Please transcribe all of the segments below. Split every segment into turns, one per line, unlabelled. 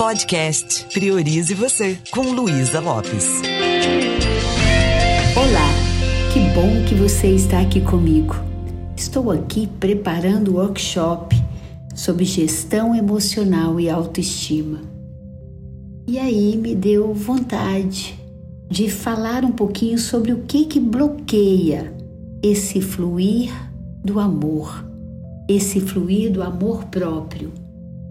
Podcast Priorize Você, com Luísa Lopes.
Olá, que bom que você está aqui comigo. Estou aqui preparando o workshop sobre gestão emocional e autoestima. E aí me deu vontade de falar um pouquinho sobre o que que bloqueia esse fluir do amor, esse fluir do amor próprio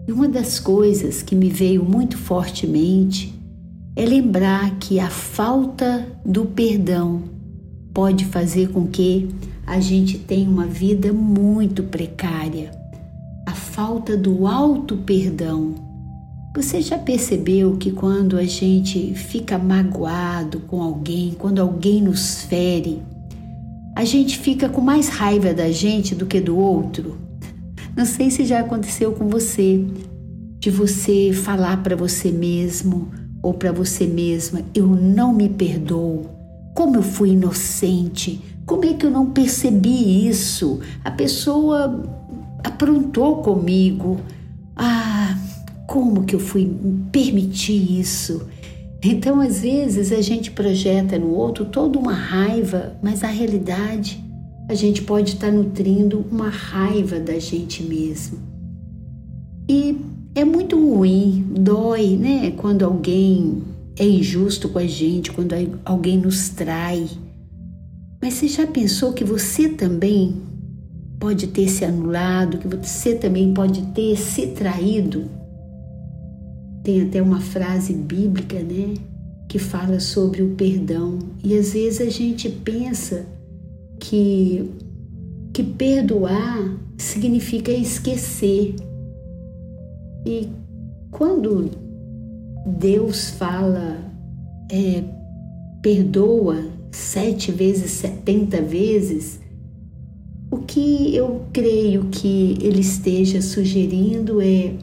e uma das coisas que me veio muito fortemente é lembrar que a falta do perdão pode fazer com que a gente tenha uma vida muito precária. A falta do alto perdão. Você já percebeu que quando a gente fica magoado com alguém, quando alguém nos fere, a gente fica com mais raiva da gente do que do outro? Não sei se já aconteceu com você, de você falar para você mesmo ou para você mesma: eu não me perdoo. Como eu fui inocente? Como é que eu não percebi isso? A pessoa aprontou comigo. Ah, como que eu fui permitir isso? Então, às vezes, a gente projeta no outro toda uma raiva, mas a realidade a gente pode estar nutrindo uma raiva da gente mesmo. E é muito ruim, dói, né? Quando alguém é injusto com a gente, quando alguém nos trai. Mas você já pensou que você também pode ter se anulado, que você também pode ter se traído? Tem até uma frase bíblica, né? Que fala sobre o perdão. E às vezes a gente pensa que, que perdoar significa esquecer. E quando Deus fala, é, perdoa sete vezes, setenta vezes, o que eu creio que ele esteja sugerindo é: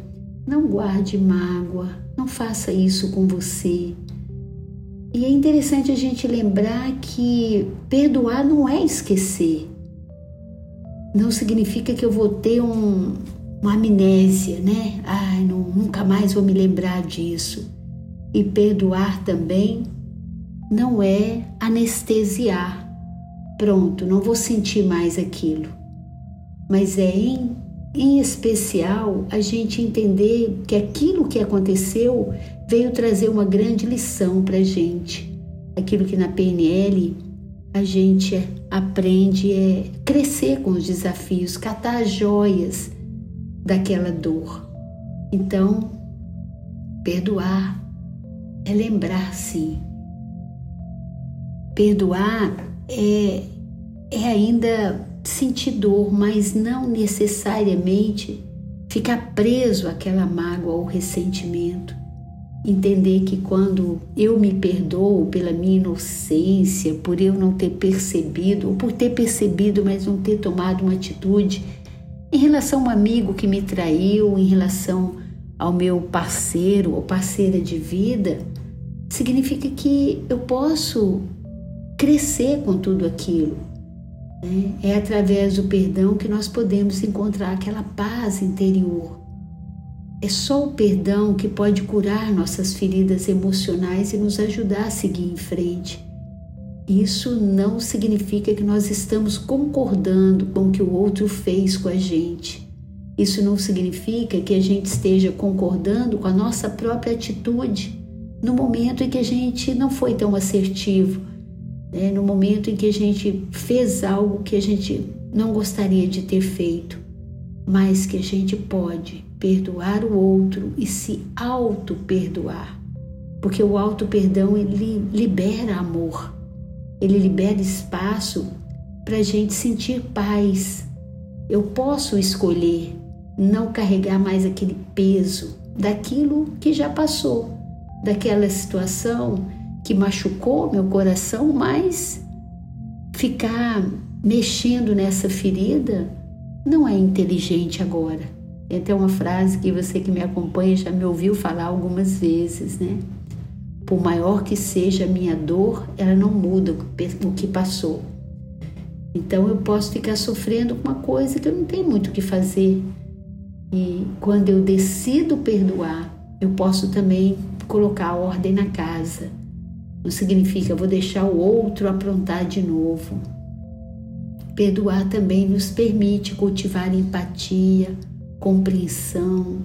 não guarde mágoa, não faça isso com você. E é interessante a gente lembrar que perdoar não é esquecer. Não significa que eu vou ter um, uma amnésia, né? Ai, não, nunca mais vou me lembrar disso. E perdoar também não é anestesiar. Pronto, não vou sentir mais aquilo. Mas é em, em especial a gente entender que aquilo que aconteceu veio trazer uma grande lição para a gente. Aquilo que na PNL a gente aprende é crescer com os desafios, catar as joias daquela dor. Então, perdoar é lembrar sim. Perdoar é, é ainda sentir dor, mas não necessariamente ficar preso àquela mágoa ou ressentimento entender que quando eu me perdoo pela minha inocência, por eu não ter percebido, ou por ter percebido, mas não ter tomado uma atitude em relação a um amigo que me traiu, em relação ao meu parceiro ou parceira de vida, significa que eu posso crescer com tudo aquilo. Né? É através do perdão que nós podemos encontrar aquela paz interior é só o perdão que pode curar nossas feridas emocionais e nos ajudar a seguir em frente. Isso não significa que nós estamos concordando com o que o outro fez com a gente. Isso não significa que a gente esteja concordando com a nossa própria atitude no momento em que a gente não foi tão assertivo, né? no momento em que a gente fez algo que a gente não gostaria de ter feito, mas que a gente pode perdoar o outro e se auto-perdoar. Porque o auto-perdão ele libera amor, ele libera espaço para a gente sentir paz. Eu posso escolher não carregar mais aquele peso daquilo que já passou, daquela situação que machucou meu coração, mas ficar mexendo nessa ferida não é inteligente agora. Tem até uma frase que você que me acompanha já me ouviu falar algumas vezes, né? Por maior que seja a minha dor, ela não muda o que passou. Então eu posso ficar sofrendo com uma coisa que eu não tenho muito o que fazer. E quando eu decido perdoar, eu posso também colocar ordem na casa. Não significa vou deixar o outro aprontar de novo. Perdoar também nos permite cultivar empatia, compreensão.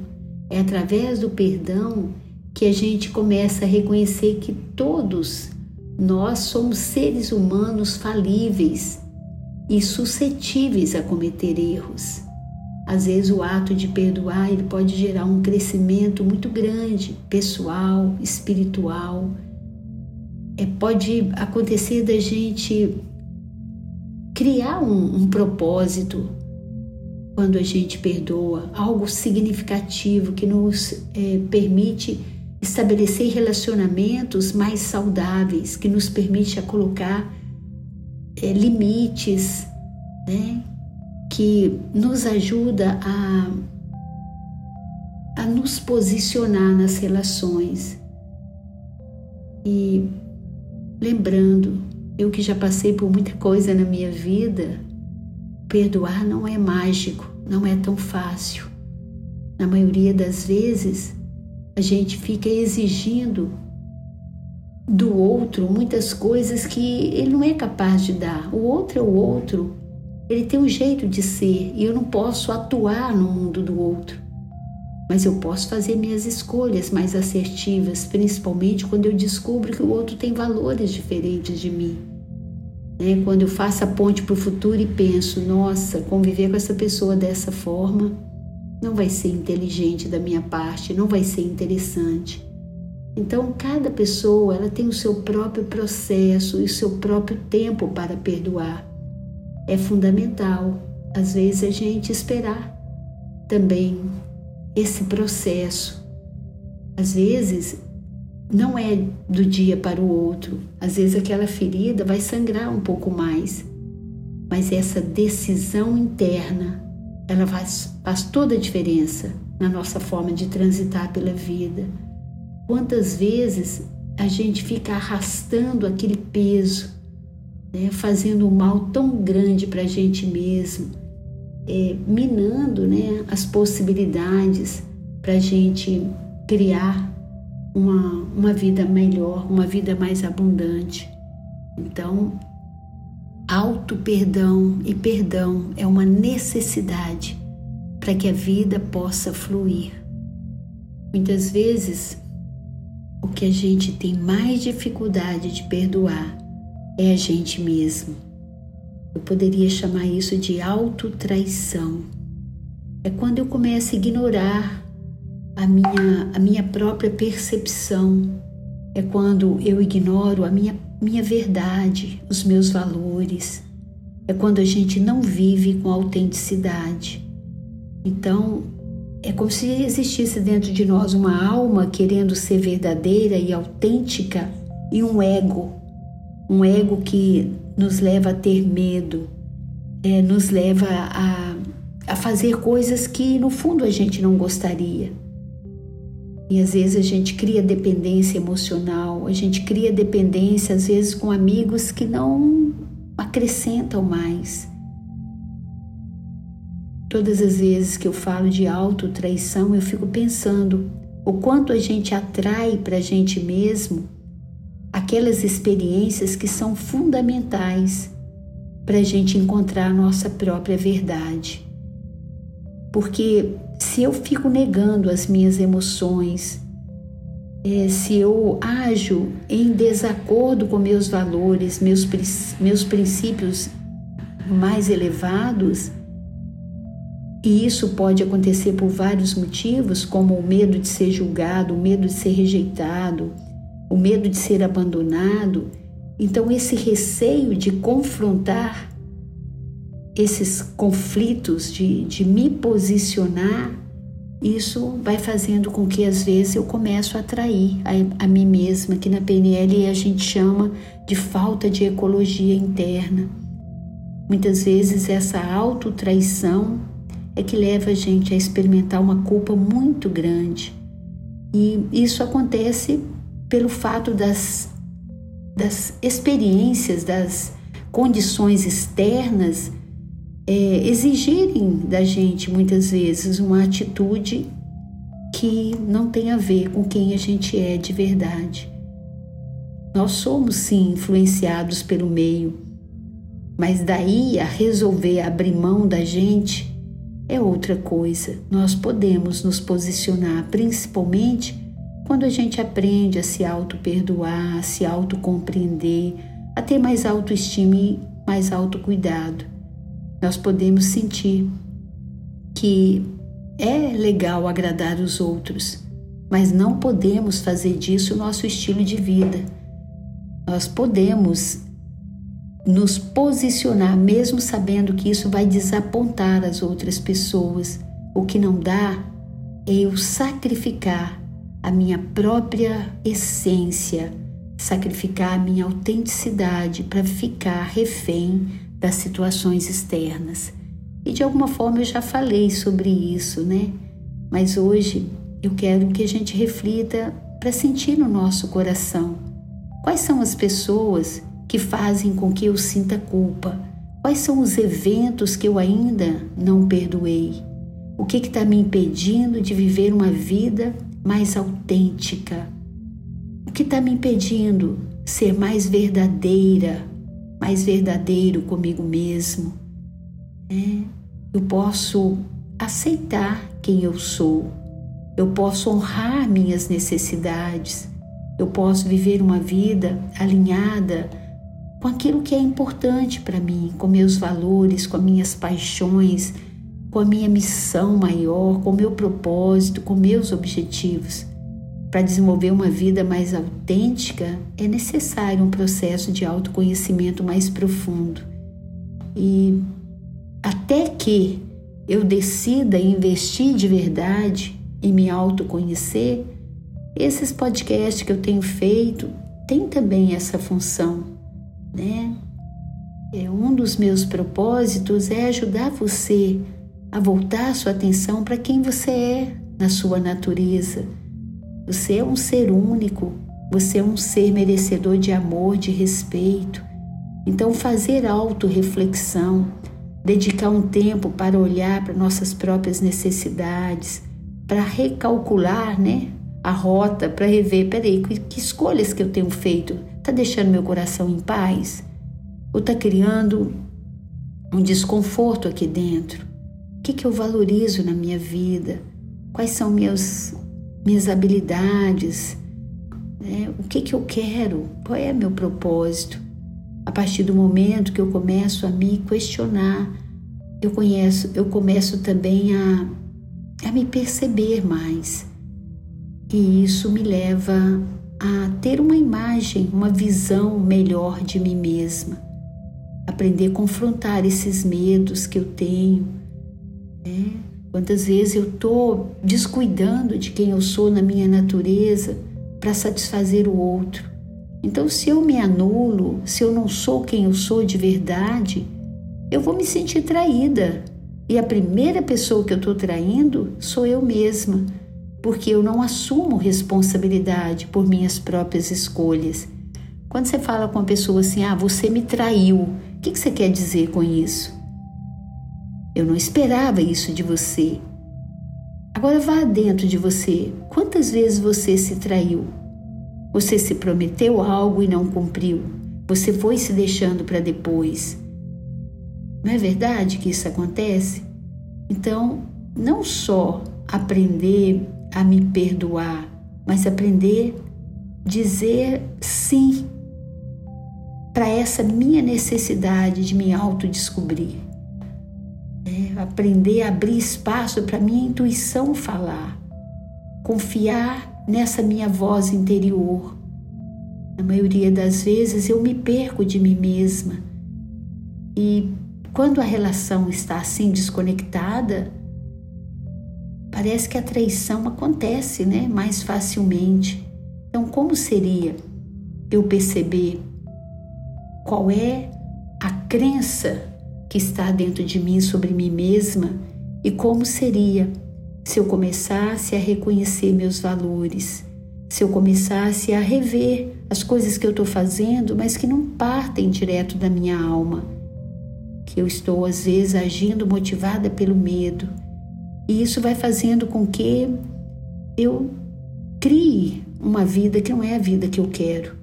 É através do perdão que a gente começa a reconhecer que todos nós somos seres humanos falíveis e suscetíveis a cometer erros. Às vezes o ato de perdoar ele pode gerar um crescimento muito grande, pessoal, espiritual. É, pode acontecer da gente criar um, um propósito quando a gente perdoa, algo significativo que nos é, permite estabelecer relacionamentos mais saudáveis, que nos permite a colocar é, limites, né? que nos ajuda a, a nos posicionar nas relações. E lembrando, eu que já passei por muita coisa na minha vida, perdoar não é mágico, não é tão fácil. Na maioria das vezes, a gente fica exigindo do outro muitas coisas que ele não é capaz de dar. O outro é o outro, ele tem um jeito de ser e eu não posso atuar no mundo do outro. Mas eu posso fazer minhas escolhas mais assertivas, principalmente quando eu descubro que o outro tem valores diferentes de mim. Né? Quando eu faço a ponte para o futuro e penso, nossa, conviver com essa pessoa dessa forma não vai ser inteligente da minha parte, não vai ser interessante. Então, cada pessoa ela tem o seu próprio processo e o seu próprio tempo para perdoar é fundamental, às vezes, a gente esperar também esse processo. Às vezes, não é do dia para o outro, às vezes, aquela ferida vai sangrar um pouco mais, mas essa decisão interna ela faz, faz toda a diferença na nossa forma de transitar pela vida. Quantas vezes a gente fica arrastando aquele peso né, fazendo um mal tão grande para a gente mesmo, é, minando né, as possibilidades para a gente criar uma, uma vida melhor, uma vida mais abundante. Então, auto perdão e perdão é uma necessidade para que a vida possa fluir. Muitas vezes, o que a gente tem mais dificuldade de perdoar é a gente mesmo. Eu poderia chamar isso de autotraição. É quando eu começo a ignorar a minha, a minha própria percepção. É quando eu ignoro a minha, minha verdade, os meus valores. É quando a gente não vive com autenticidade. Então, é como se existisse dentro de nós uma alma querendo ser verdadeira e autêntica e um ego um ego que nos leva a ter medo, é, nos leva a, a fazer coisas que no fundo a gente não gostaria. E às vezes a gente cria dependência emocional, a gente cria dependência às vezes com amigos que não acrescentam mais. Todas as vezes que eu falo de autotraição, eu fico pensando o quanto a gente atrai para a gente mesmo aquelas experiências que são fundamentais para a gente encontrar a nossa própria verdade. Porque se eu fico negando as minhas emoções, é, se eu ajo em desacordo com meus valores, meus, meus princípios mais elevados, e isso pode acontecer por vários motivos, como o medo de ser julgado, o medo de ser rejeitado, o medo de ser abandonado. Então, esse receio de confrontar esses conflitos, de, de me posicionar, isso vai fazendo com que às vezes eu começo a atrair a, a mim mesma, que na PNL a gente chama de falta de ecologia interna. Muitas vezes essa autotraição é que leva a gente a experimentar uma culpa muito grande. E isso acontece pelo fato das, das experiências, das condições externas é, exigirem da gente muitas vezes uma atitude que não tem a ver com quem a gente é de verdade. Nós somos sim influenciados pelo meio, mas daí a resolver abrir mão da gente é outra coisa. Nós podemos nos posicionar principalmente quando a gente aprende a se auto-perdoar, a se auto-compreender, a ter mais autoestima e mais autocuidado. Nós podemos sentir que é legal agradar os outros, mas não podemos fazer disso o nosso estilo de vida. Nós podemos nos posicionar, mesmo sabendo que isso vai desapontar as outras pessoas. O que não dá é eu sacrificar a minha própria essência, sacrificar a minha autenticidade para ficar refém das situações externas. E de alguma forma eu já falei sobre isso, né? Mas hoje eu quero que a gente reflita para sentir no nosso coração quais são as pessoas que fazem com que eu sinta culpa, quais são os eventos que eu ainda não perdoei, o que está me impedindo de viver uma vida mais autêntica? O que está me impedindo ser mais verdadeira, mais verdadeiro comigo mesmo? É, eu posso aceitar quem eu sou, eu posso honrar minhas necessidades, eu posso viver uma vida alinhada com aquilo que é importante para mim, com meus valores, com minhas paixões com a minha missão maior, com o meu propósito, com meus objetivos. Para desenvolver uma vida mais autêntica, é necessário um processo de autoconhecimento mais profundo. E até que eu decida investir de verdade em me autoconhecer, esses podcasts que eu tenho feito têm também essa função, né? É, um dos meus propósitos é ajudar você a voltar sua atenção para quem você é na sua natureza. Você é um ser único, você é um ser merecedor de amor, de respeito. Então, fazer autorreflexão, dedicar um tempo para olhar para nossas próprias necessidades, para recalcular né, a rota, para rever, peraí, que escolhas que eu tenho feito? Está deixando meu coração em paz? Ou está criando um desconforto aqui dentro? O que, que eu valorizo na minha vida? Quais são meus, minhas habilidades? Né? O que, que eu quero? Qual é meu propósito? A partir do momento que eu começo a me questionar, eu, conheço, eu começo também a, a me perceber mais. E isso me leva a ter uma imagem, uma visão melhor de mim mesma. Aprender a confrontar esses medos que eu tenho, é, quantas vezes eu estou descuidando de quem eu sou na minha natureza para satisfazer o outro. Então, se eu me anulo, se eu não sou quem eu sou de verdade, eu vou me sentir traída. E a primeira pessoa que eu estou traindo sou eu mesma, porque eu não assumo responsabilidade por minhas próprias escolhas. Quando você fala com uma pessoa assim, ah, você me traiu, o que, que você quer dizer com isso? Eu não esperava isso de você. Agora vá dentro de você. Quantas vezes você se traiu? Você se prometeu algo e não cumpriu. Você foi se deixando para depois. Não é verdade que isso acontece? Então, não só aprender a me perdoar, mas aprender a dizer sim para essa minha necessidade de me autodescobrir. É, aprender a abrir espaço para minha intuição falar, confiar nessa minha voz interior. Na maioria das vezes eu me perco de mim mesma e quando a relação está assim desconectada, parece que a traição acontece, né, mais facilmente. Então, como seria eu perceber qual é a crença que está dentro de mim sobre mim mesma e como seria se eu começasse a reconhecer meus valores, se eu começasse a rever as coisas que eu estou fazendo, mas que não partem direto da minha alma, que eu estou às vezes agindo motivada pelo medo. E isso vai fazendo com que eu crie uma vida que não é a vida que eu quero.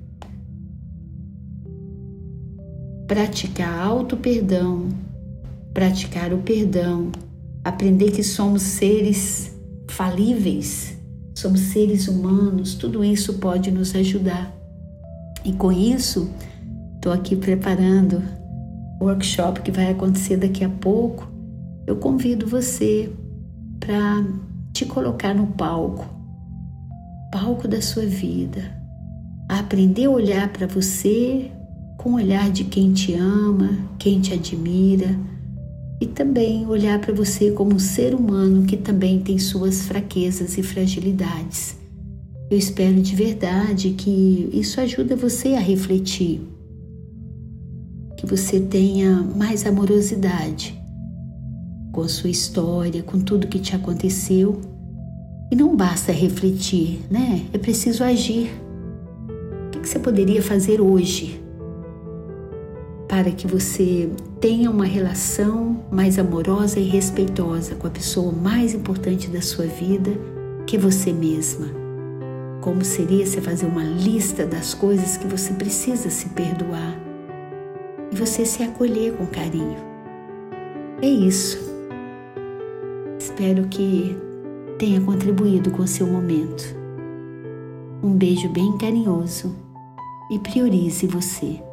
Praticar auto-perdão, praticar o perdão, aprender que somos seres falíveis, somos seres humanos, tudo isso pode nos ajudar. E com isso, estou aqui preparando o workshop que vai acontecer daqui a pouco. Eu convido você para te colocar no palco, palco da sua vida, a aprender a olhar para você com o olhar de quem te ama, quem te admira e também olhar para você como um ser humano que também tem suas fraquezas e fragilidades. Eu espero de verdade que isso ajude você a refletir, que você tenha mais amorosidade com a sua história, com tudo que te aconteceu. E não basta refletir, né? É preciso agir. O que você poderia fazer hoje para que você tenha uma relação mais amorosa e respeitosa com a pessoa mais importante da sua vida, que você mesma. Como seria você fazer uma lista das coisas que você precisa se perdoar e você se acolher com carinho? É isso. Espero que tenha contribuído com o seu momento. Um beijo bem carinhoso e priorize você.